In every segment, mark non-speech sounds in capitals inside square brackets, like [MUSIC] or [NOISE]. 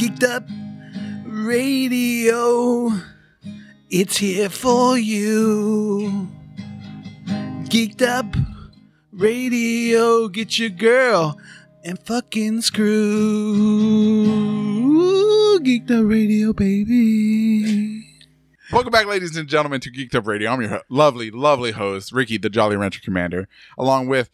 Geeked Up Radio. It's here for you. Geeked Up Radio. Get your girl and fucking screw. Geeked Up Radio, baby. Welcome back, ladies and gentlemen, to Geeked Up Radio. I'm your lovely, lovely host, Ricky, the Jolly Rancher Commander, along with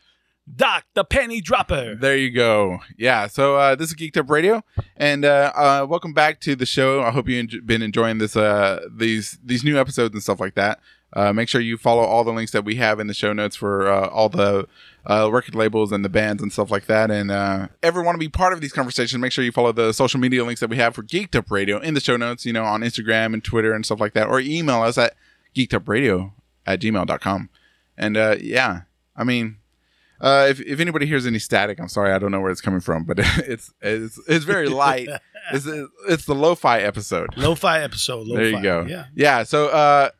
Doc, the penny dropper. There you go. Yeah. So uh, this is Geeked Up Radio, and uh, uh, welcome back to the show. I hope you've en- been enjoying this uh, these these new episodes and stuff like that. Uh, make sure you follow all the links that we have in the show notes for uh, all the uh, record labels and the bands and stuff like that. And uh, ever want to be part of these conversations, make sure you follow the social media links that we have for Geeked Up Radio in the show notes, you know, on Instagram and Twitter and stuff like that, or email us at geekedupradio at gmail.com. And uh, yeah, I mean, uh, if, if anybody hears any static, I'm sorry, I don't know where it's coming from, but [LAUGHS] it's it's it's very light. [LAUGHS] it's it's the lo-fi episode. Lo-fi episode. Lo-fi. There you go. Yeah. Yeah. So uh,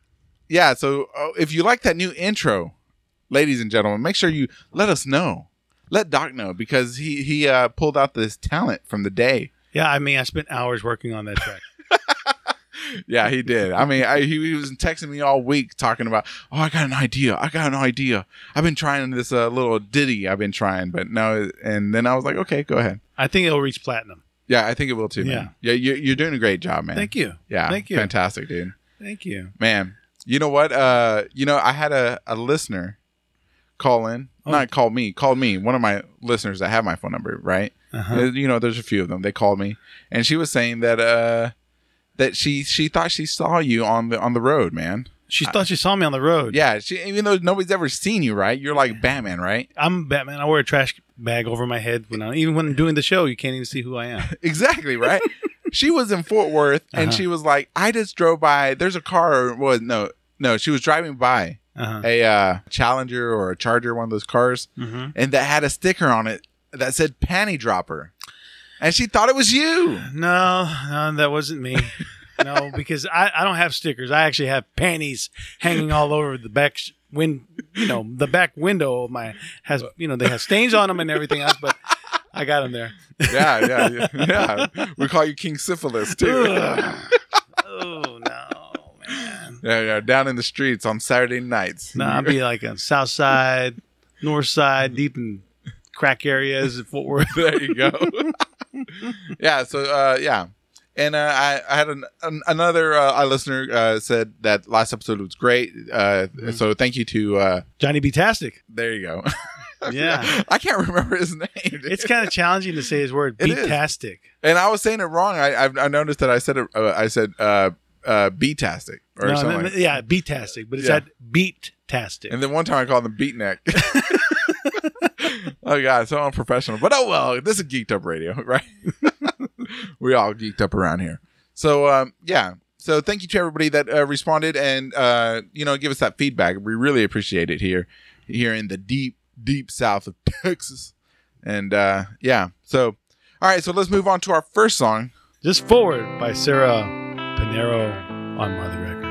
yeah. So uh, if you like that new intro, ladies and gentlemen, make sure you let us know. Let Doc know because he he uh, pulled out this talent from the day. Yeah. I mean, I spent hours working on that track. [LAUGHS] Yeah, he did. I mean, I, he, he was texting me all week talking about, oh, I got an idea. I got an idea. I've been trying this uh, little ditty. I've been trying, but no. And then I was like, okay, go ahead. I think it'll reach platinum. Yeah, I think it will too. Man. Yeah, you're, you're doing a great job, man. Thank you. Yeah, Thank you. Fantastic, dude. Thank you. Man, you know what? Uh, you know, I had a, a listener call in, Oh. not call me, called me. One of my listeners that have my phone number, right? Uh-huh. Uh, You know, there's a few of them. They called me, and she was saying that uh, that she she thought she saw you on the on the road, man. She thought she saw me on the road. Yeah, she even though nobody's ever seen you, right? You're like Batman, right? I'm Batman. I wear a trash bag over my head when I even when I'm doing the show. You can't even see who I am. [LAUGHS] Exactly, right? [LAUGHS] she was in Fort Worth, and Uh-huh. she was like, "I just drove by. There's a car. Was no, no. She was driving by Uh-huh. a uh, Challenger or a Charger, one of those cars, Mhm. and that had a sticker on it that said "Panty Dropper," and she thought it was you. No, no, that wasn't me. [LAUGHS] no, because I, I don't have stickers. I actually have panties hanging all over the back sh- win. You know, the back window of my has you know they have stains on them and everything else, but I got them there. Yeah, yeah, yeah. [LAUGHS] yeah. We call you King Syphilis too. [LAUGHS] Oh no, man. yeah, yeah. Down in the streets on Saturday nights. No, I'd be like on South Side, North Side, deep in crack areas of Fort Worth. there you go. Yeah. So uh, yeah, and uh, I, I had an, an, another uh, listener uh, said that last episode was great. Uh, So thank you to. Uh, Johnny B. Tastic. there you go. [LAUGHS] Yeah. I can't remember his name. dude. It's kind of challenging to say his word. Beatastic. and I was saying it wrong. I I've, I noticed that I said it. Uh, I said uh, uh, B-tastic or No, something. like yeah, beatastic, but it's Yeah. at beat-tastic. And then one time I called him Beatneck. [LAUGHS] [LAUGHS] oh god, so unprofessional. But oh well, this is geeked up radio, [LAUGHS] right? [LAUGHS] we all geeked up around here. So um, yeah. So thank you to everybody that uh, responded and uh, you know give us that feedback. We really appreciate it here, here in the deep, deep south of [LAUGHS] Texas. And uh, yeah. So all right. So let's move on to our first song. Just Forward by Sarah Pinheiro on Marly Records.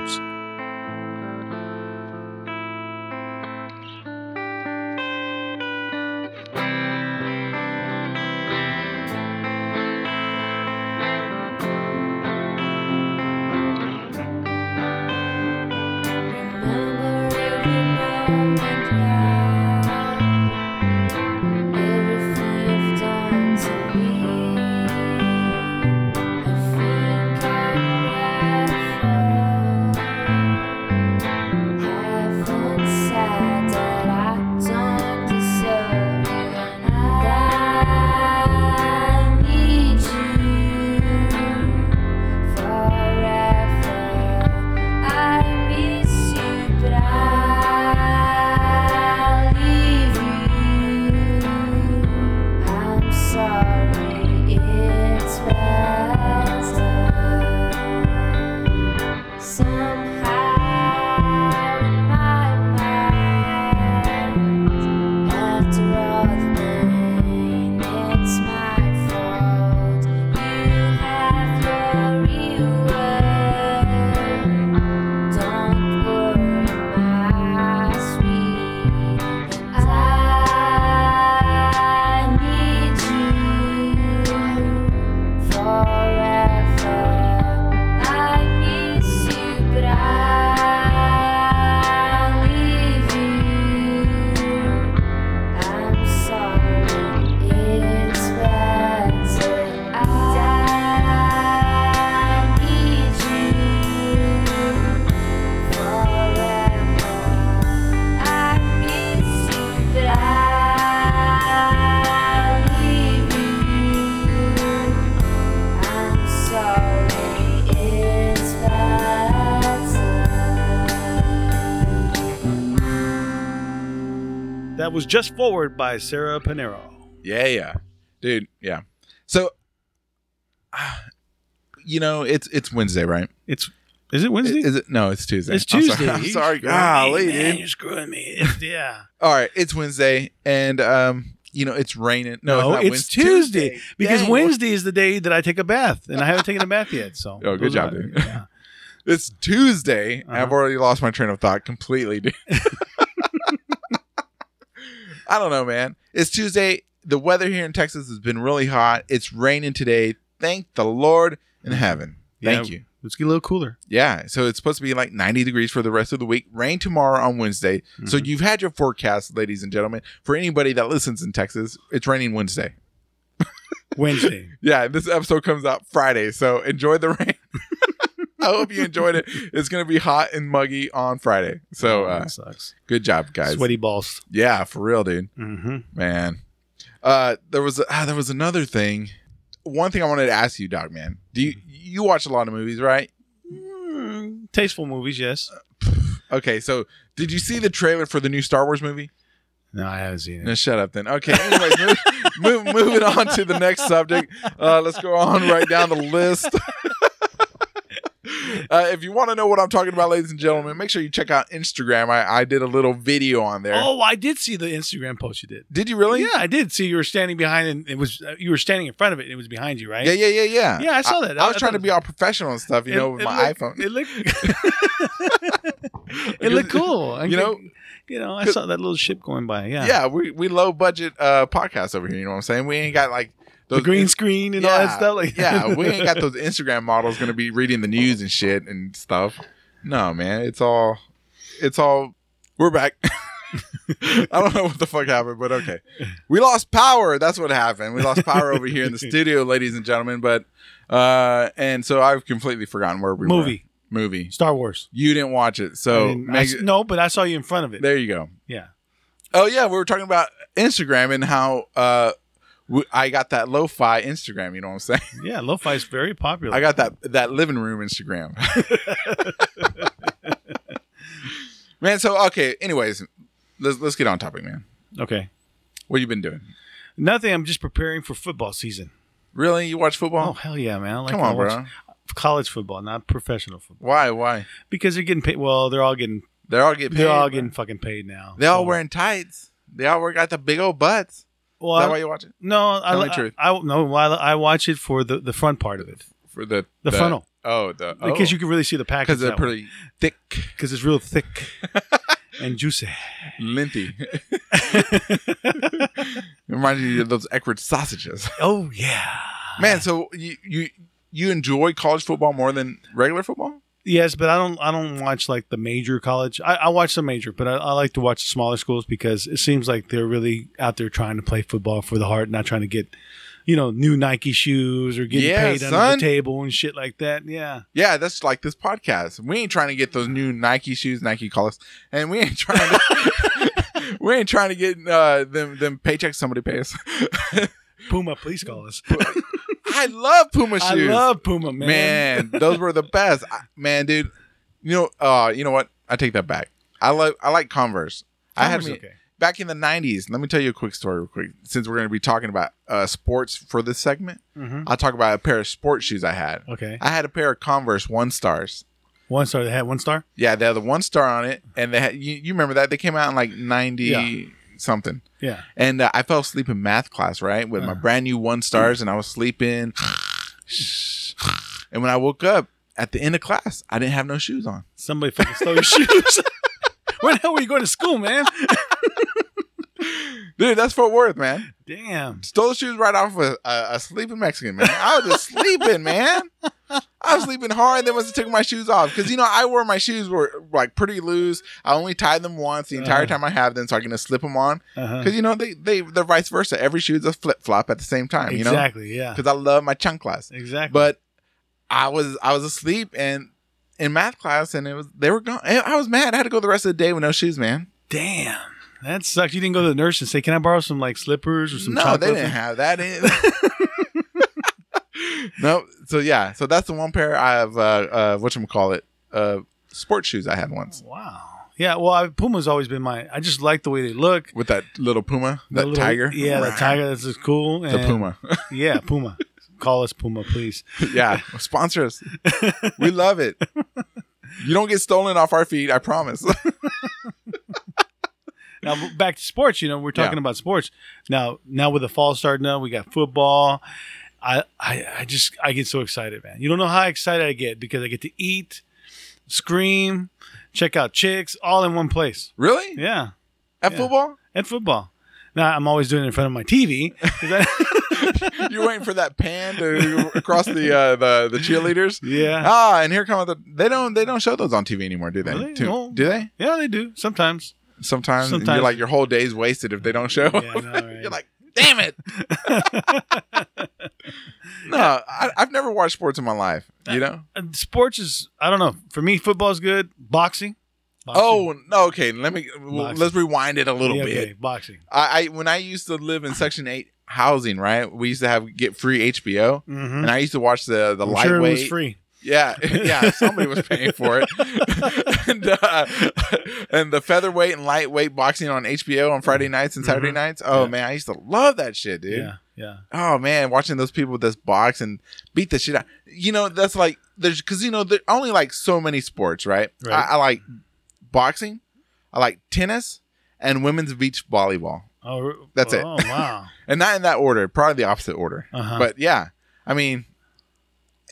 Was Just Forward by Sarah Pinheiro. Yeah, yeah, dude. Yeah. So, ah, you know, it's it's Wednesday, right? It's is it Wednesday? Is it? No, it's Tuesday. it's Tuesday. sorry. I'm sorry. [LAUGHS] me, Golly, man, dude. You're screwing me. It's- [LAUGHS] yeah. All right, it's Wednesday, and um, you know, it's raining. No, No, it's, not it's Wednesday. Tuesday, Because Dang, Wednesday is the day that I take a bath, and I haven't taken a bath yet. So, [LAUGHS] Oh, good job, dude. Yeah. It's Tuesday. and I've Uh-huh. already lost my train of thought completely, dude. I don't know, man. It's Tuesday. The weather here in Texas has been really hot. It's raining today. Thank the Lord in heaven. Thank Yeah. you. Let's get a little cooler. Yeah, so it's supposed to be like 90 degrees for the rest of the week. Rain tomorrow on Wednesday. So Mhm. you've had your forecast, ladies and gentlemen. For anybody that listens in Texas, it's raining Wednesday. Wednesday. [LAUGHS] Yeah, this episode comes out Friday, so enjoy the rain. [LAUGHS] I hope you enjoyed it. It's going to be hot and muggy on Friday. So Oh, uh, that sucks. good job, guys. Sweaty balls. Yeah, for real, dude. Mm-hmm. Man, uh, there was ah, there was another thing. One thing I wanted to ask you, dog man. Do you you watch a lot of movies, right? Mm, tasteful movies, yes. [SIGHS] Okay, so did you see the trailer for the new Star Wars movie? No, I haven't seen it. No, shut up then. Okay, anyways, move, [LAUGHS] move, moving on to the next subject. Uh, let's go on right down the list. [LAUGHS] [LAUGHS] Uh, if you want to know what I'm talking about, ladies and gentlemen, make sure you check out Instagram. I, I did a little video on there. Oh, I did see the Instagram post you did. Did you really? Yeah, I did see you were standing behind, and it was uh, you were standing in front of it, and it was behind you, right? Yeah, yeah, yeah, yeah. Yeah, I saw that. I, I- was I trying to be all professional and stuff, you know, with my looked, iPhone. It looked, [LAUGHS] [LAUGHS] it looked cool. I You know- you know, I saw that little ship going by. Yeah, Yeah, we, we low budget uh podcasts over here. You know what I'm saying? We ain't got like the green screen and all that stuff. Like, yeah, we ain't got [LAUGHS] those Instagram models going to be reading the news and shit and stuff. No, man, it's all, it's all. We're back. [LAUGHS] I don't know what the fuck happened, but okay. We lost power. That's what happened. We lost power over here in the studio, [LAUGHS] ladies and gentlemen. But uh, and so I've completely forgotten where we movie were. Movie. Movie. Star Wars. You didn't watch it, so I no, but I saw you in front of it. there you go. Yeah. Oh yeah, we were talking about Instagram and how uh, I got that lo-fi Instagram. You know what I'm saying? [LAUGHS] Yeah, lo-fi is very popular. I got that that living room Instagram. [LAUGHS] [LAUGHS] man, so okay. Anyways, let's let's get on topic, man. okay. What you been doing? Nothing. I'm just preparing for football season. Really, you watch football? Oh hell yeah, man! I like Come on, bro. College football, not professional football, Why? Why? because they're getting paid. Well, they're all getting They're all getting. they're paid, all bro. getting fucking paid now. They all So- wearing tights. They all wear got the big old butts. Well, Is that I- why you watch it? no, I, me the I, truth. I no, I, I watch it for the, the front part of it, For the the, frontal, Oh, the because you can really see the package. because they're pretty thick, because it's real thick [LAUGHS] and juicy. linty. [LAUGHS] Reminds you of those Eckrich sausages. oh yeah, Man, so you you you enjoy college football more than regular football? Yes, but I don't. I don't watch like the major college. I, I watch the major, but I, I like to watch the smaller schools because it seems like they're really out there trying to play football for the heart, not trying to get, you know, new Nike shoes or getting Yeah, paid under the table and shit like that. Yeah, Yeah, that's like this podcast. We ain't trying to get those new Nike shoes, Nike collars, and we ain't trying to [LAUGHS] we ain't trying to get uh, them them paychecks somebody pays. [LAUGHS] Puma, please call us. I love Puma shoes. I love Puma, man. man. those were the [LAUGHS] best. I- man, dude. You know, uh, you know what? I take that back. I like I like Converse. I had me okay. back in the '90s. Let me tell you a quick story, real quick. Since we're going to be talking about uh, sports for this segment, Mhm. I'll talk about a pair of sports shoes I had. Okay, I had a pair of Converse one stars. one star. They had one star. Yeah, they had the one star on it, and they had you, you remember that they came out in like ninety Yeah. Something. Yeah. And uh, I fell asleep in math class, right, with my Uh. brand new one stars, and I was sleeping. and when I woke up at the end of class, I didn't have no shoes on. Somebody fucking stole your [LAUGHS] shoes. [LAUGHS] Where the hell were you going to school, man? [LAUGHS] [LAUGHS] Dude, that's Fort Worth, man. Damn. Stole the shoes right off of a, a sleeping Mexican, man. I was just sleeping, man. I was sleeping hard. Then must have took my shoes off because you know I wore my shoes were like pretty loose. I only tied them once the entire Uh-huh. time I have them, so I can just slip them on. Uh-huh. Because you know they they they're vice versa. Every shoe is a flip flop at the same time. You know, Exactly. Yeah. because I love my chanclas. Exactly. But I was I was asleep and in math class, and it was they were gone. I was mad. I had to go the rest of the day with no shoes, man. damn, that sucks. You didn't go to the nurse and say, "Can I borrow some like slippers or some?" no, chocolate they didn't have that. In. [LAUGHS] no, so yeah, so that's the one pair I have. Uh, uh, what call it? Uh, sports shoes I had once. Wow. yeah. Well, I, Puma's always been my. I just like the way they look. with that little puma, that little- tiger. Yeah, that tiger. That's just cool. And- puma. [LAUGHS] Yeah, Puma. Call us Puma, please. [LAUGHS] yeah, sponsor us. We love it. You don't get stolen off our feet, I promise. Now back to sports. You know, we're talking Yeah. about sports now. Now with the fall starting up, we got football. I, I I just I get so excited, man. You don't know how excited I get because I get to eat, scream, check out chicks, all in one place. really? Yeah, At Yeah. football? At football. Now I'm always doing it in front of my TV. [LAUGHS] You're waiting for that pan to across the uh, the the cheerleaders. yeah, Ah, and here come the. They don't they don't show those on TV anymore, do they? Really? No. Do they? yeah, they do sometimes. Sometimes, Sometimes. you're like your whole day's wasted if they don't show. Yeah, I know, [LAUGHS] right? you're like, damn it. [LAUGHS] no, I, I've never watched sports in my life. You know? And sports is I don't know. For me, football's good. Boxing. Boxing. Oh no. Okay, let me Boxing. let's rewind it a little Yeah, bit. okay, boxing. I, I when I used to live in Section Eight housing, right? We used to have get free HBO, Mm-hmm. and I used to watch the the I'm lightweight. sure it was free. Yeah, [LAUGHS] yeah, somebody was paying for it. [LAUGHS] and, uh, and the featherweight and lightweight boxing on HBO on Friday nights and Saturday Mhm. nights. Oh Yeah. man, I used to love that shit, dude. Yeah, yeah. Oh man, watching those people just box and beat the shit out. You know, that's like there's because you know there are only like so many sports, right? Right. I, I like boxing, I like tennis, and women's beach volleyball, Oh, That's it. Oh, [LAUGHS] wow. and not in that order, probably the opposite order. Uh-huh. But yeah, I mean,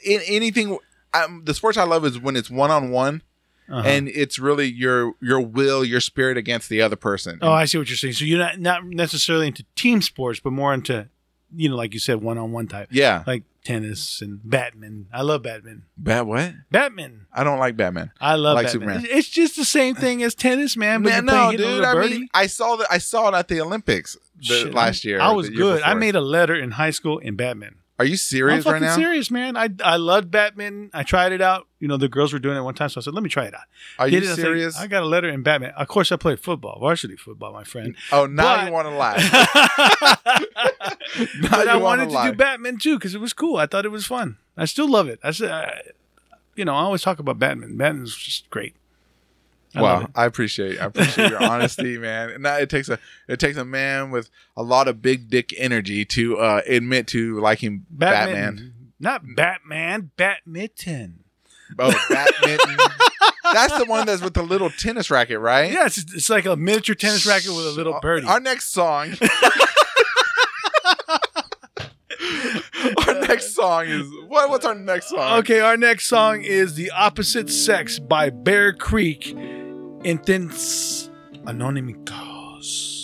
in anything, um, the sports I love is when it's one on one and it's really your your will, your spirit against the other person. oh, I see what you're saying. So you're not not necessarily into team sports, but more into, you know, like you said, one on one type, yeah, like tennis and Batman. I love Batman. bad what? Batman. I don't like Batman. I love Like Batman. Superman. It's just the same thing as tennis, man. But Man, no, dude. I birdie. mean, I saw that. I saw it at the Olympics the, Shit, last year. I was good. I made a letter in high school in Batman. Are you serious I'm serious fucking right now? serious, man. I I loved Batman. I tried it out. You know, the girls were doing it one time, so I said, "Let me try it out." Are Did you it, I said, serious? I got a letter in Batman. Of course, I played football, varsity football, my friend. oh, now but- you want to lie. [LAUGHS] [LAUGHS] Now but I wanted to lie. do Batman too because it was cool. I thought it was fun. I still love it. I said, I, you know, I always talk about Batman. Batman's just great. I Wow. I appreciate I appreciate your [LAUGHS] honesty, man. And that, it takes a it takes a man with a lot of big dick energy to uh, admit to liking Batman, Batman. not Batman, Batmitten. Oh, Batman. [LAUGHS] That's the one that's with the little tennis racket, right? Yeah, it's, it's like a miniature tennis racket with a little birdie. Our next song. [LAUGHS] [LAUGHS] our next song is what? What's our next song? Okay, our next song is "The Opposite Sex" by Bear Creek. Entes Anomicos.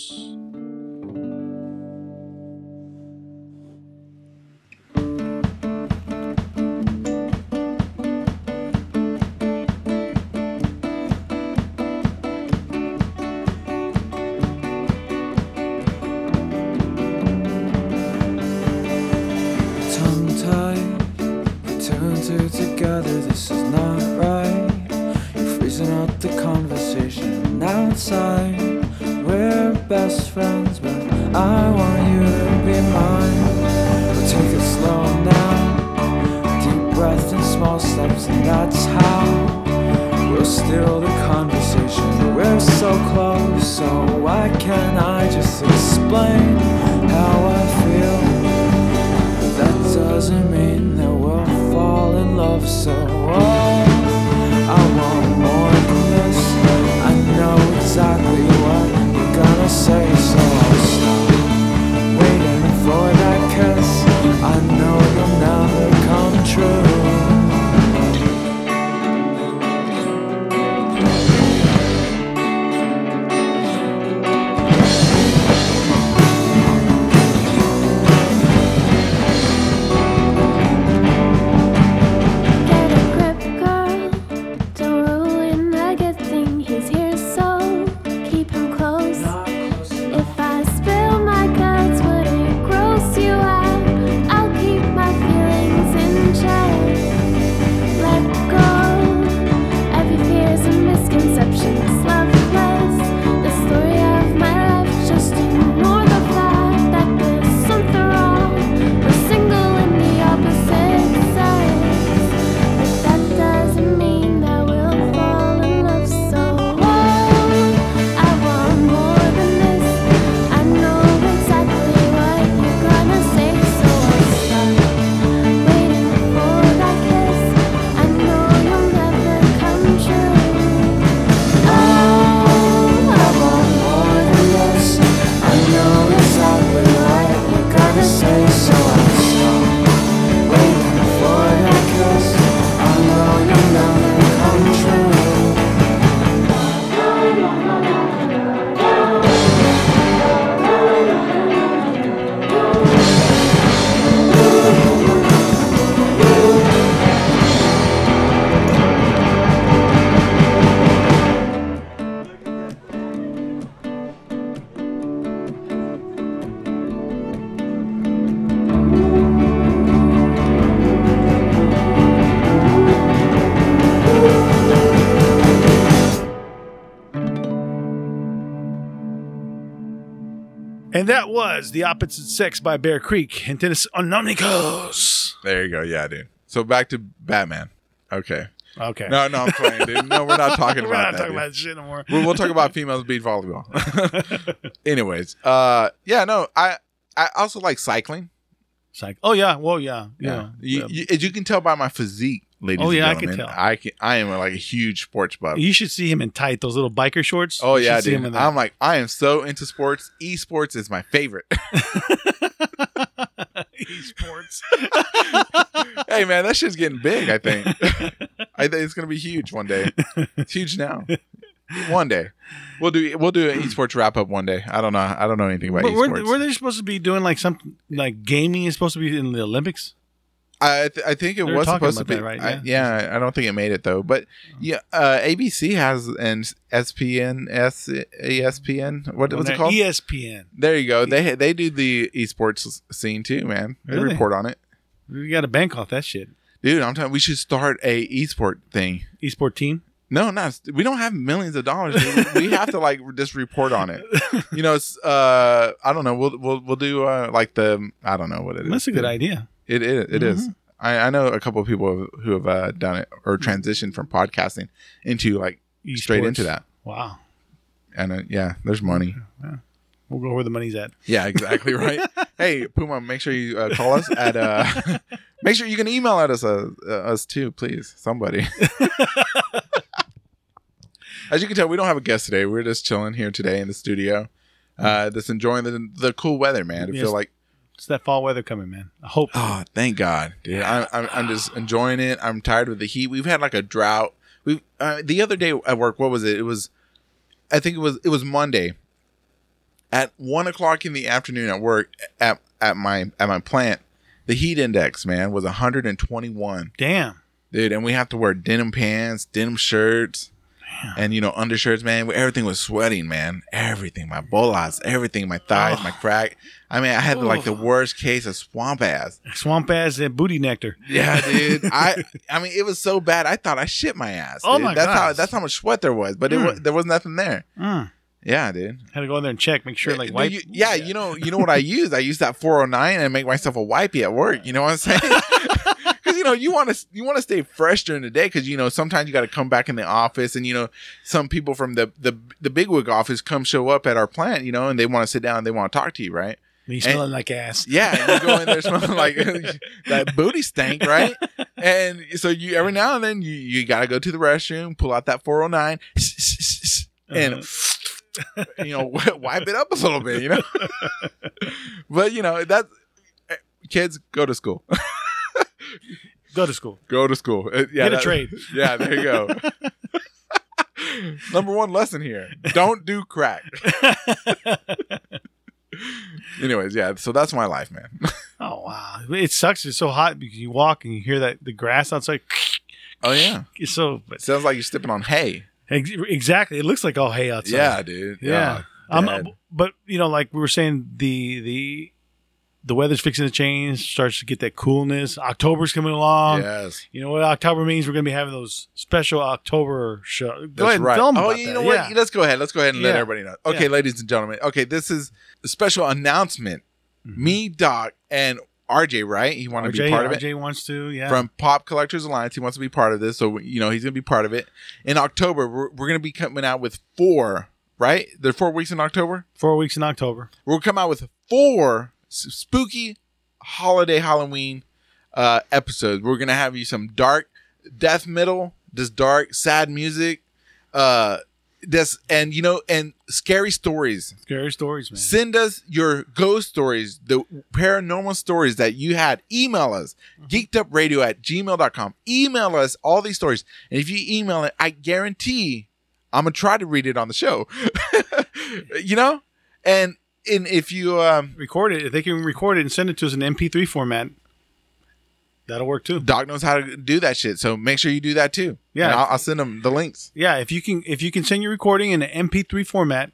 That was The Opposite Sex by Bear Creek and Entes Anomicos. There you go. Yeah, dude. So back to Batman. Okay. Okay. No, no, I'm playing, dude. No, we're not talking [LAUGHS] We're about not that. We're not talking dude. about shit no more. we'll, we'll talk about females beat volleyball. [LAUGHS] Anyways, uh, yeah, no, I I also like cycling. Like, oh, yeah. Well, yeah. Yeah, Yeah. You, you, as you can tell by my physique, ladies. Oh, and yeah, I can tell. I can. I am like a huge sports buff. You should see him in tight, those little biker shorts. Oh You yeah, should see him dude. in that. I'm like, I am so into sports. Esports is my favorite. [LAUGHS] [LAUGHS] Esports. [LAUGHS] hey man, that shit's getting big. I think. I think it's gonna be huge one day. It's huge now. One day, we'll do we'll do an esports wrap up one day. I don't know. I don't know anything about But were, esports. were they supposed to be doing like something like gaming is supposed to be in the Olympics? I th- I think it was supposed to be that, right? I, yeah, I don't think it made it though. But yeah, uh, ABC has an SPN S ESPN. What was it called? ESPN. there you go. They they do the esports scene too, man. They Really? report on it, We got to bank off that shit. dude. I'm telling. We should start a esport thing. Esport team. No, not we don't have millions of dollars. We have to like [LAUGHS] just report on it. You know, it's uh, I don't know. We'll we'll we'll do uh like the I don't know what it is. That's a good idea. It is. It is. I, I know a couple of people who have uh, done it or transitioned from podcasting into like straight into that. Wow. And uh, yeah, there's money. We'll go where the money's at. Yeah, exactly right. [LAUGHS] hey, Puma, make sure you uh, call us at. Uh, [LAUGHS] make sure you can email at us uh, uh, us too, please. Somebody. [LAUGHS] As you can tell, we don't have a guest today. We're just chilling here today in the studio, uh, just enjoying the the cool weather, man. I Yes. feel like It's that fall weather coming, man. I hope. Oh, thank God, dude! I'm, I'm I'm just enjoying it. I'm tired with the heat. We've had like a drought. We uh, the other day at work. What was it? It was, I think it was it was Monday. At one o'clock in the afternoon at work at at my at my plant, the heat index man was 121, Damn. dude. And we have to wear denim pants, denim shirts, and you know undershirts, man. Everything was sweating, man. Everything, my bolas, everything, my thighs, Oh. my crack. I mean, I had like the Oh. worst case of swamp ass. Swamp ass and booty nectar. Yeah, dude. [LAUGHS] I I mean, it was so bad. I thought I shit my ass. Oh dude. my that's how that's how much sweat there was, but it Mm. was, there was nothing there. Mm. Yeah, dude. Had to go in there and check, make sure, like, wipe. you- yeah, you know, you know what I use? I use that 409 and make myself a wipey at work. You know what I'm saying? [LAUGHS] You know you want to you want to stay fresh during the day because you know sometimes you got to come back in the office and you know some people from the the the bigwig office come show up at our plant you know and they want to sit down and they want to talk to you right Me smelling like ass. yeah, and you go in there [LAUGHS] smelling like [LAUGHS] that booty stank, right? And so you every now and then you, you gotta go to the restroom, pull out that 409, [LAUGHS] and Uh-huh. you know wipe it up a little bit, you know. but you know that kids go to school, Go to school. go to school. Uh, Yeah, Get a that- trade. [LAUGHS] Yeah, there you go. [LAUGHS] Number one lesson here: don't do crack. [LAUGHS] Anyways, yeah. So that's my life, man. Oh wow, it sucks. It's so hot because you walk and you hear that the grass outside. Oh yeah, It's so but sounds like you're stepping on hay. ex- exactly. It looks like all hay outside. Yeah, dude. yeah. Oh, Dad. but you know, like we were saying, the the the weather's fixing to change. Starts to get that coolness. October's coming along. yes. You know what October means? We're gonna be having those special October show. Go That's ahead right. film oh, about you that. know yeah. what? Let's go ahead. Let's go ahead and let Yeah. everybody know. Okay, Yeah. ladies and gentlemen. Okay, this is a special announcement. Mm-hmm. Me, Doc, and RJ, right? He wanted to be part of it. RJ wants to. Yeah. From Pop Collectors Alliance, he wants to be part of this, so you know he's gonna be part of it. In October, we're, we're gonna be coming out with four. Right, There are four weeks in October. four weeks in October. We'll come out with four spooky holiday Halloween uh, episodes. We're gonna have you some dark death metal, this dark sad music, uh, this and you know and scary stories. Scary stories, man. Send us your ghost stories, the paranormal stories that you had. Email us, geekedupradio at gmail.com. Email us all these stories. And if you email it, I guarantee I'm going to try to read it on the show. [LAUGHS] you know? And and if you, um, record it. If they can record it and send it to us in MP3 format, that'll work too. Doc knows how to do that shit. So make sure you do that too. Yeah. And I'll, I'll send them the links. Yeah, if you can, if you can send your recording in an MP3 format,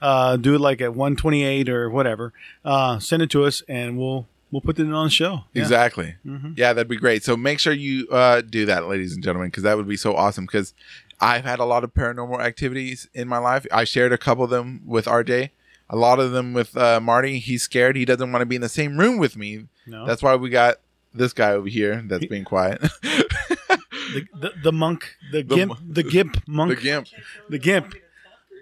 uh, do it like at 128 or whatever. Uh, send it to us, and we'll we'll put it on the show. Yeah. Exactly. Mhm. Yeah, that'd be great. So make sure you uh, do that, ladies and gentlemen, because that would be so awesome. Because I've had a lot of paranormal activities in my life. I shared a couple of them with RJ A lot of them with uh, Marty, he's scared. He doesn't want to be in the same room with me. No, That's why we got this guy over here that's being quiet. [LAUGHS] the, the the monk, the, The gimp, the gimp [LAUGHS] monk, the gimp. the gimp.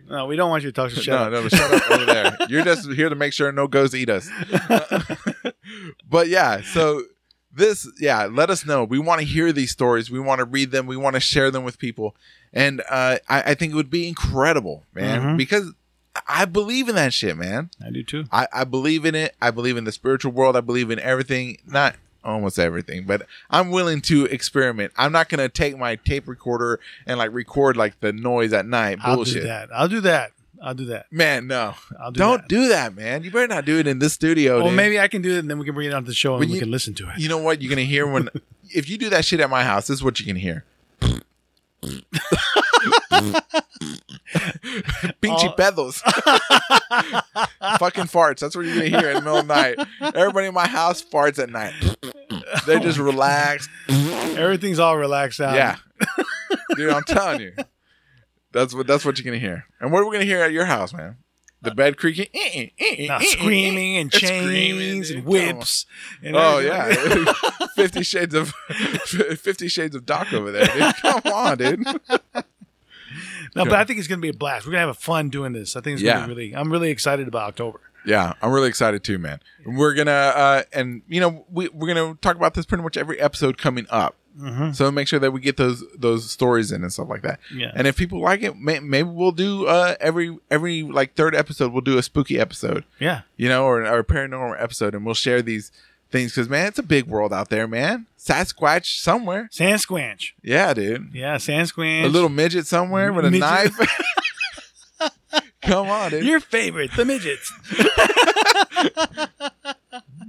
No, we don't want you to talk. [LAUGHS] to shut no, up. no, shut up over there. You're just here to make sure no ghosts eat us. but yeah, so this, yeah, let us know. We want to hear these stories. We want to read them. We want to share them with people. And uh, I, I think it would be incredible, man, Mhm. because I believe in that shit, man. I do too. I, I believe in it. I believe in the spiritual world. I believe in everything. Not almost everything, but I'm willing to experiment. I'm not gonna take my tape recorder and like record like the noise at night. I'll Bullshit. do that. I'll do that. I'll do that. Man, no. I'll do Don't that. do that, man. You better not do it in this studio. Well, dude. maybe I can do it, and then we can bring it onto the show and When we you- can listen to it. You know what you're gonna hear when [LAUGHS] if you do that shit at my house. This is what you can hear. [LAUGHS] [LAUGHS] Pinchy Oh. pedos. [LAUGHS] Fucking farts. That's what you're gonna hear in the middle of the night. Everybody in my house farts at night. They're oh just relaxed. Everything's all relaxed out. Yeah. Dude, I'm telling you. That's what that's what you're gonna hear. And what are we gonna hear at your house, man? The bed creaking, eh, eh, eh, Now, screaming and chains and whips. And Oh everything. yeah, [LAUGHS] Fifty Shades of Fifty Shades of Doc over there, dude. Come on, dude. No, but I think it's gonna be a blast. We're gonna have a fun doing this. I think it's Yeah. gonna be really. I'm really excited about October. Yeah, I'm really excited too, man. We're gonna uh and you know we we're gonna talk about this pretty much every episode coming up. Mhm. So make sure that we get those those stories in and stuff like that. Yeah. And if people like it, may, maybe we'll do uh every every like third episode we'll do a spooky episode. Yeah. you know, or, or a paranormal episode, and we'll share these things because man, it's a big world out there, man. Sasquatch somewhere, Sasquatch. yeah, dude. Yeah, Sasquatch. A little midget somewhere with a Midget. knife. [LAUGHS] Come on, dude. Your favorite, the midgets. [LAUGHS]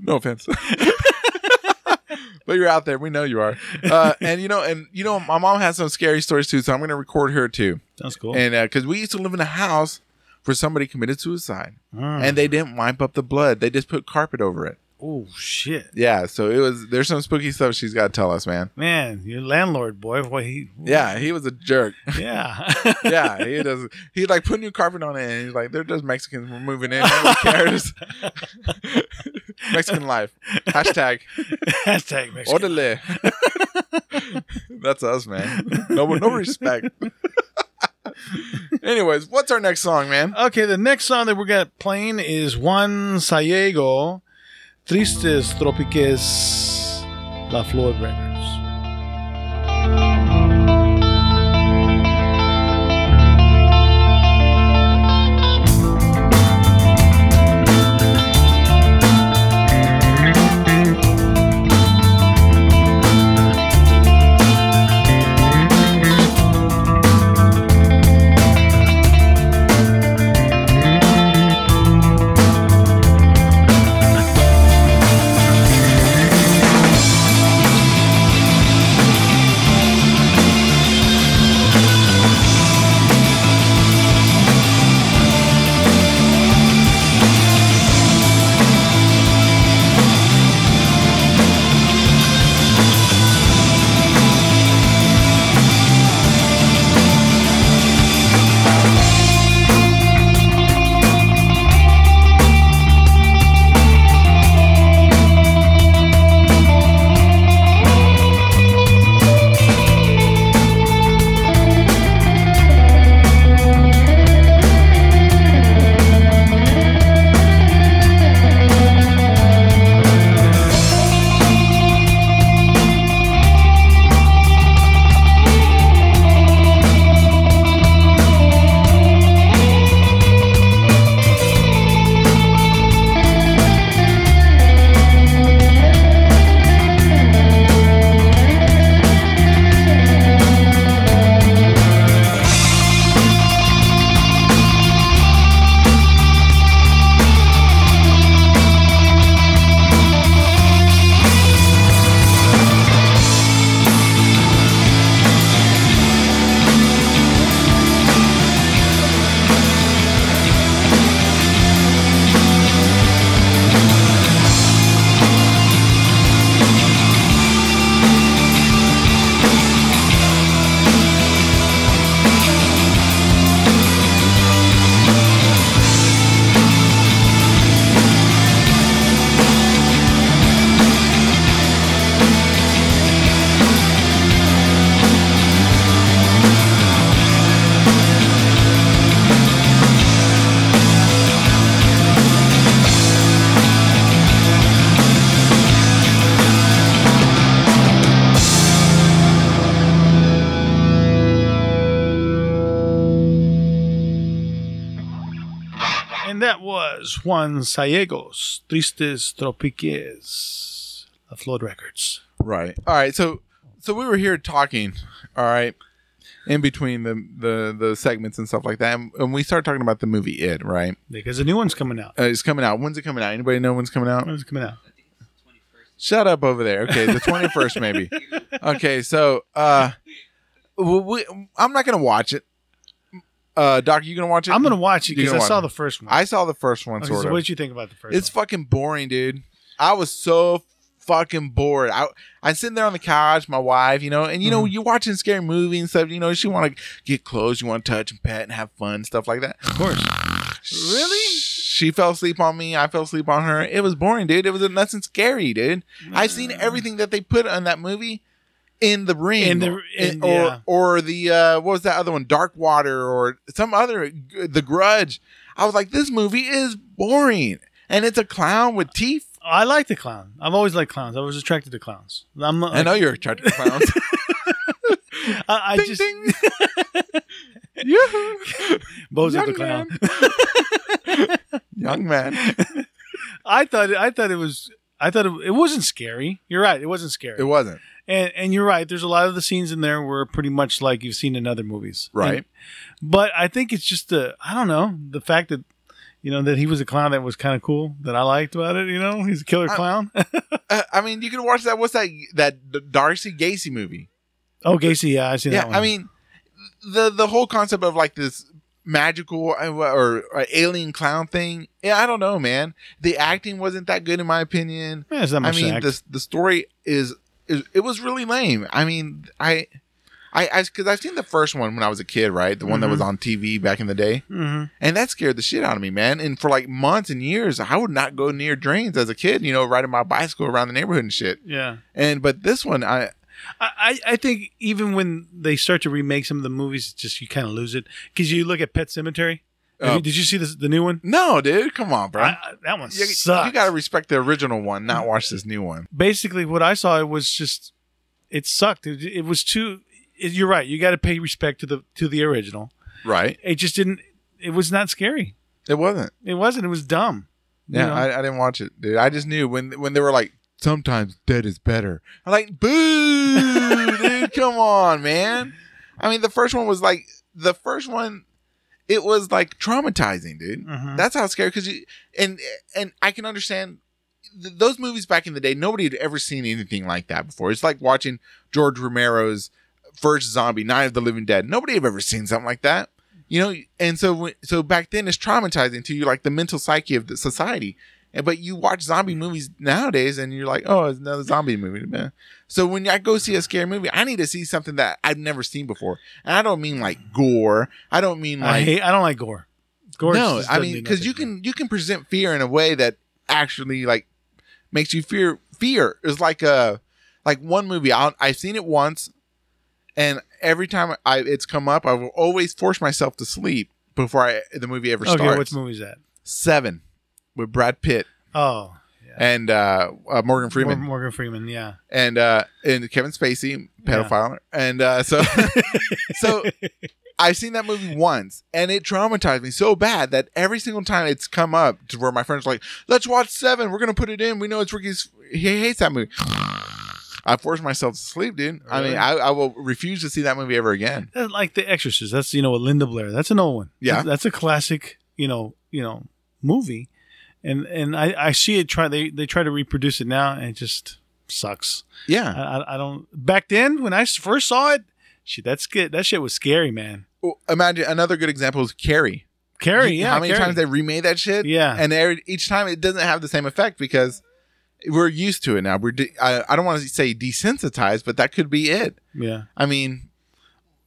no offense. [LAUGHS] but you're out there. We know you are. Uh, and you know, and you know, my mom has some scary stories too, so I'm gonna record her too. Sounds cool. And because we used to live in a house where somebody committed suicide, Mm. and they didn't wipe up the blood; they just put carpet over it. Oh shit, Yeah, so it was. There's some spooky stuff she's got to tell us, man. man, your landlord boy. Boy, he. Yeah, he was a jerk. [LAUGHS] Yeah. [LAUGHS] yeah, he does. He like put new carpet on it, and he's like, "They're just Mexicans. We're moving in. Nobody cares." [LAUGHS] Mexican life. Hashtag Hashtag Mexican. orderly. That's us, man. No, no respect. Anyways, what's our next song, man? Okay, the next song that we're gonna playing is Juan Sayago, Tristes Tropiques, La Flor Records. Juan Sayago's, Tristes Tropiques, La Flor Records. Right. All right. So so we were here talking. All right. In between the the the segments and stuff like that, and, and we started talking about the movie It. Right. Because the new one's coming out. Uh, it's coming out. When's it coming out? Anybody know when's coming out? When's it coming out? Shut up over there. Okay, the twenty first maybe. [LAUGHS] Okay, so uh, we, I'm not gonna watch it. Uh, Doc, you gonna watch it? I'm gonna watch it You're because gonna I saw watch the first one. I saw the first one, Okay, sort so of. what did you think about the first It's one? fucking boring, dude. I was so fucking bored. I I'm sitting there on the couch, my wife, you know, and you know, Mhm. you're watching scary movie and stuff. You know, she want to get close, you want to touch and pet and have fun, stuff like that. Of course. Really? She fell asleep on me. I fell asleep on her. It was boring, dude. It was nothing scary, dude. I've seen everything that they put on that movie in the ring, In the- in- or yeah. or the uh, what was that other one, Dark Water, or some other, The Grudge. I was like, this movie is boring, and it's a clown with teeth. I like the clown. I've always liked clowns. I was attracted to clowns. I'm not, I know you're attracted to clowns. [LAUGHS] I, I ding just ding. [LAUGHS] Yoo-hoo. Bozo the Young clown. [LAUGHS] Young man. I thought I thought it was I thought it, it wasn't scary. You're right. It wasn't scary. It wasn't and and you're right. There's a lot of the scenes in there were pretty much like you've seen in other movies. right. And- but I think it's just the I don't know the fact that you know that he was a clown that was kind of cool that I liked about it. You know, he's a killer clown. [LAUGHS] Uh, I mean, you can watch that. What's that? That Darcy Gacy movie. oh, Gacy. Yeah, I seen yeah that one. i mean the the whole concept of like this magical uh, or, or alien clown thing. Yeah i don't know man. The acting wasn't that good in my opinion. Yeah, i mean act. the, the story is, is it was really lame. I mean i i because i've seen the first one when i was a kid right? The one that was on tv back in the day. Hmm and that scared the shit out of me man. And for like months and years i would not go near drains as a kid you know riding my bicycle around the neighborhood and shit. Yeah. and but this one i I, I think even when they start to remake some of the movies, it's just you kind of lose it because you look at Pet Sematary. Oh. you- did you see this, the new one? no dude come on bro I, that one You, sucks. you gotta respect the original one, not watch this new one. Basically, what I saw it was just it sucked. It, it was too. It, you're right. You got to pay respect to the to the original. Right? It just didn't. It was not scary. It wasn't. It wasn't. It was dumb. You Yeah, know? I, I didn't watch it, dude. I just knew when when they were like, sometimes dead is better. I'm like, boo, dude, [LAUGHS] come on, man. I mean, the first one was like the first one. It was like traumatizing, dude. Mhm. That's how scary. Because you and and I can understand th- those movies back in the day. Nobody had ever seen anything like that before. It's like watching George Romero's first zombie, Night of the Living Dead. Nobody had ever seen something like that. You know, and so so back then it's traumatizing to you, like the mental psyche of the society. And but you watch zombie mm. movies nowadays, and you're like, oh, it's another zombie movie, man. So when I go see a scary movie, I need to see something that I've never seen before, and I don't mean like mm. gore. I don't mean I like hate. I don't like gore. Gore. no, I mean because you can you can present fear in a way that actually like makes you fear. Fear is like a like one movie. I I've seen it once, and every time I it's come up, I will always force myself to sleep before I the movie ever Okay, starts. what movie is that? Seven with Brad Pitt Oh, yeah. and uh, uh, Morgan Freeman Mor- Morgan Freeman. Yeah. and uh, and Kevin Spacey, pedophile, and uh, so [LAUGHS] so I've seen that movie once, and it traumatized me so bad that every single time it's come up to where my friends are like, "Let's watch Seven. We're gonna put it in. We know it's Ricky's. He hates that movie." I forced myself to sleep, dude. I mean, I, I will refuse to see that movie ever again. That's like The Exorcist. That's you know with Linda Blair. That's an old one. Yeah. that's, that's a classic. You know, you know, movie, and and I I see it try they they try to reproduce it now and it just sucks. Yeah. I I, don't. Back then when I first saw it, shit, that's good. That shit was scary, man. Well, imagine another good example is Carrie. Carrie, You- yeah. How many Carrie. times they remade that shit? Yeah. And every, each time it doesn't have the same effect because we're used to it now. We're de- I, I don't want to say desensitized, but that could be it. yeah. I mean,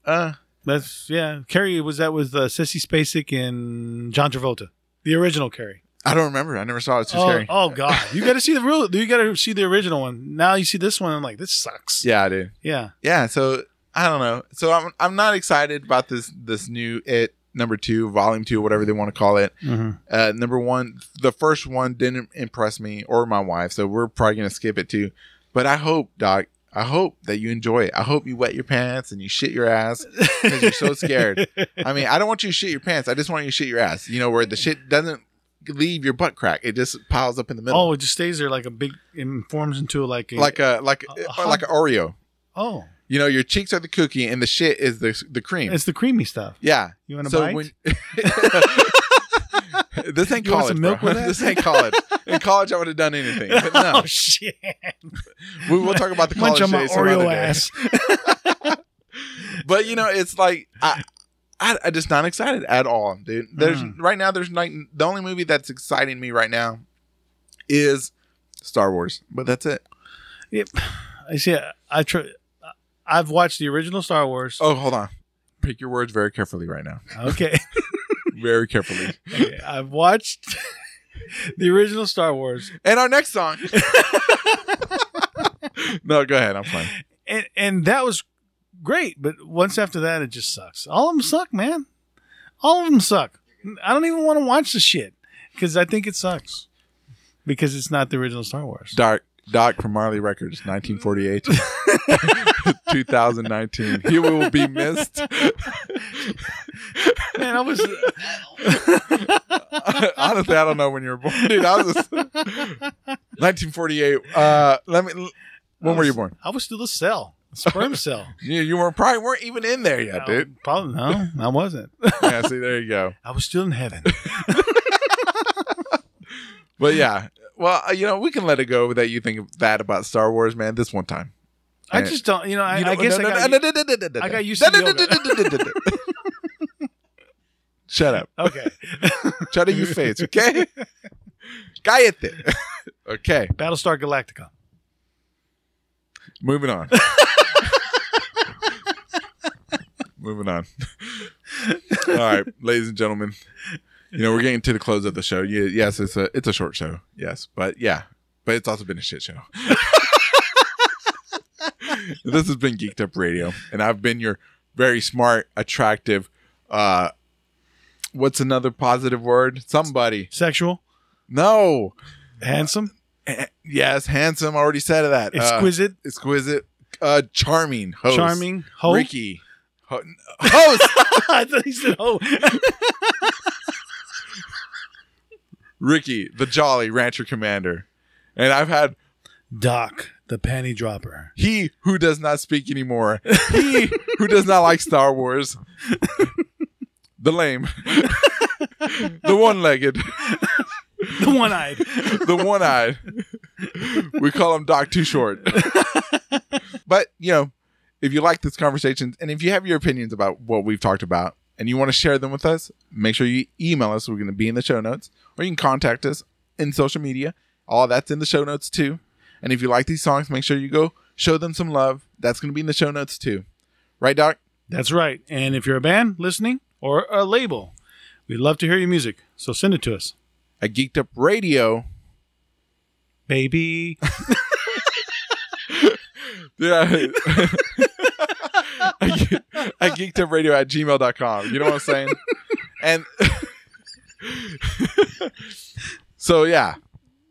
uh, That's yeah. Carrie was that with uh, Sissy Spacek and John Travolta, the original Carrie. I don't remember. I never saw it. It's too oh, scary. oh God, you got to see the real. You got to see the original one. Now you see this one. I'm like, this sucks. Yeah, dude. Yeah. Yeah. So I don't know. So I'm I'm not excited about this this new it number two, volume two, whatever they want to call it. Mm-hmm. Uh, number one, the first one didn't impress me or my wife, so we're probably gonna skip it too. But I hope, Doc, I hope that you enjoy it. I hope you wet your pants and you shit your ass because you're so scared. [LAUGHS] I mean, I don't want you to shit your pants. I just want you to shit your ass. You know, where the shit doesn't leave your butt crack. It just piles up in the middle. Oh, it just stays there like a big. It forms into like a like a like A- a like an Oreo. Oh, You know, your cheeks are the cookie and the shit is the the cream. it's the creamy stuff. yeah. You want to So bite? when [LAUGHS] [LAUGHS] this ain't You college, some milk bro. with that? [LAUGHS] this ain't college. In college, I would have done anything. But no, oh shit! we, we'll talk about the college Munch on my days some other Oreo ass. But you know, it's like I, I, I just not excited at all, dude. There's Mm. right now. There's like the only movie that's exciting me right now is Star Wars, but that's it. Yep. I see. I try. I've watched the original Star Wars. Oh, hold on. Pick your words very carefully right now. Okay. [LAUGHS] Very carefully. okay. I've watched [LAUGHS] the original Star Wars, And our next song. [LAUGHS] no, go ahead. I'm fine. and and that was great. But once after that, it just sucks. All of them suck, man. All of them suck. I don't even want to watch the shit because I think it sucks because it's not the original Star Wars. Dark Doc from Marly Records, 1948, [LAUGHS] 2019. He will be missed. [LAUGHS] Man, I was. [LAUGHS] Honestly, I don't know when you were born, dude. I was just, 1948. Uh, let me. When were you born? I was still a cell, sperm [LAUGHS] cell. yeah, you were probably weren't even in there yet, dude. Probably no, I wasn't. [LAUGHS] Yeah, see, there you go. I was still in heaven. [LAUGHS] But yeah, well, uh, you know, we can let it go that you think that about Star Wars, man. This one time. I just don't. You know, I, You know- I guess no, I no, got. no, no, no, no, no, no, I got used to No, no, no, yoga. no, no, no, no, no. Shut up. Okay. Shut up your face, okay? Cállate. okay, Battlestar Galactica. moving on. Moving on. All right, ladies and gentlemen. You know, we're getting to the close of the show. Yeah, yes, it's a it's a short show. Yes, but yeah, but it's also been a shit show. [LAUGHS] this has been Geek'd Up Radio, and I've been your very smart, attractive. uh What's another positive word? Somebody. Sexual. No. Handsome. Eh, Yes, handsome. I already said that. Uh, Exquisite. exquisite. Uh, charming. Host. charming. Ho. Ricky. Ho- host. [LAUGHS] I thought he said ho. [LAUGHS] Ricky, the jolly rancher commander. And I've had Doc, the panty dropper. he who does not speak anymore. He who does not like Star Wars. the lame. [LAUGHS] the one-legged. The one eyed. the one-eyed. we call him Doc Too Short. but you know, if you like this conversation and if you have your opinions about what we've talked about and you want to share them with us, make sure you email us. We're going to be in the show notes, or you can contact us in social media. All that's in the show notes too. And if you like these songs, make sure you go show them some love. That's going to be in the show notes too. Right, Doc? That's right. And if you're a band listening or a label, we'd love to hear your music. So send it to us. At Geek'd Up Radio. Baby. [LAUGHS] Yeah. [LAUGHS] at geekedupradio at gmail.com. You know what I'm saying? [LAUGHS] And so, yeah.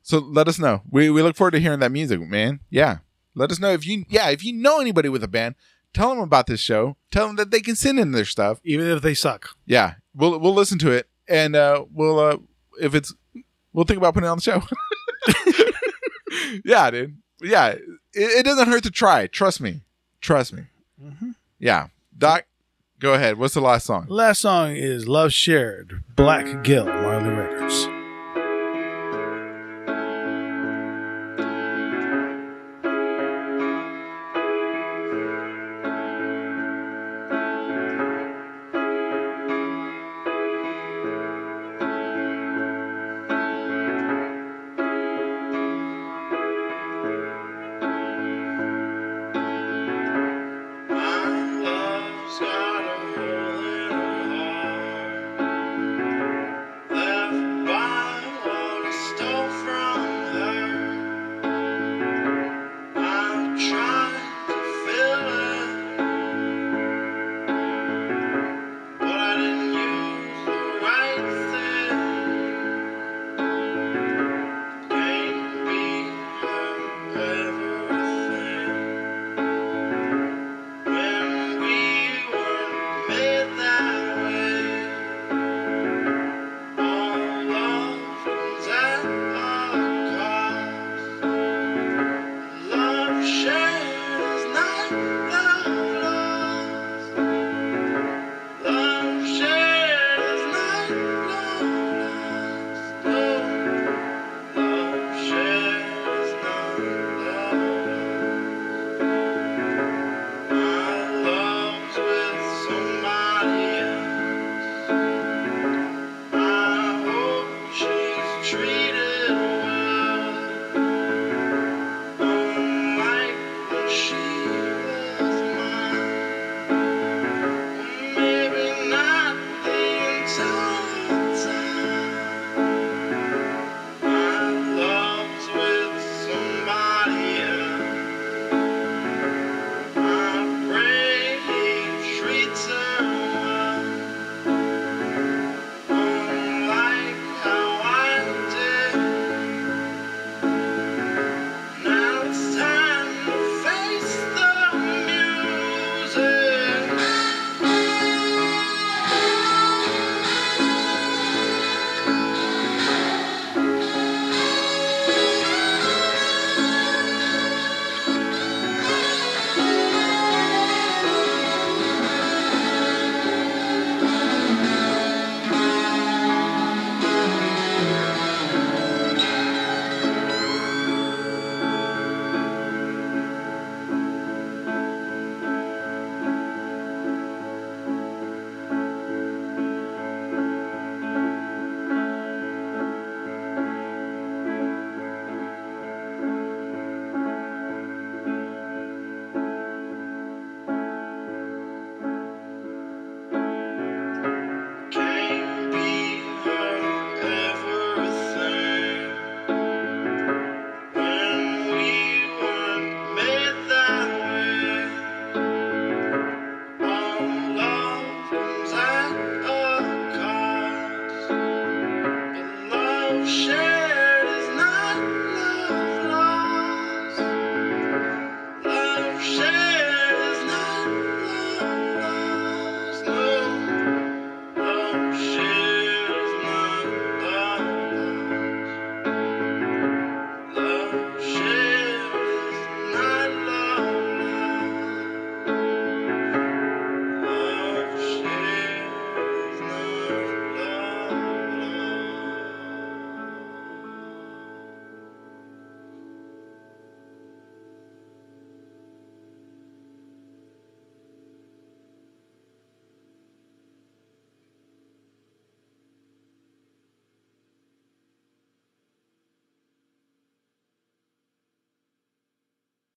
So let us know. We, we look forward to hearing that music, man. Yeah. Let us know if you, yeah, if you know anybody with a band, tell them about this show. Tell them that they can send in their stuff. Even if they suck. Yeah. We'll, we'll listen to it. And uh, we'll, uh, if it's, we'll think about putting it on the show. [LAUGHS] [LAUGHS] yeah, dude. Yeah. It, it doesn't hurt to try. Trust me. Trust me. Mhm. Yeah. Doc, go ahead. What's the last song? Last song is Love Shared, Black Geil, Marly Records.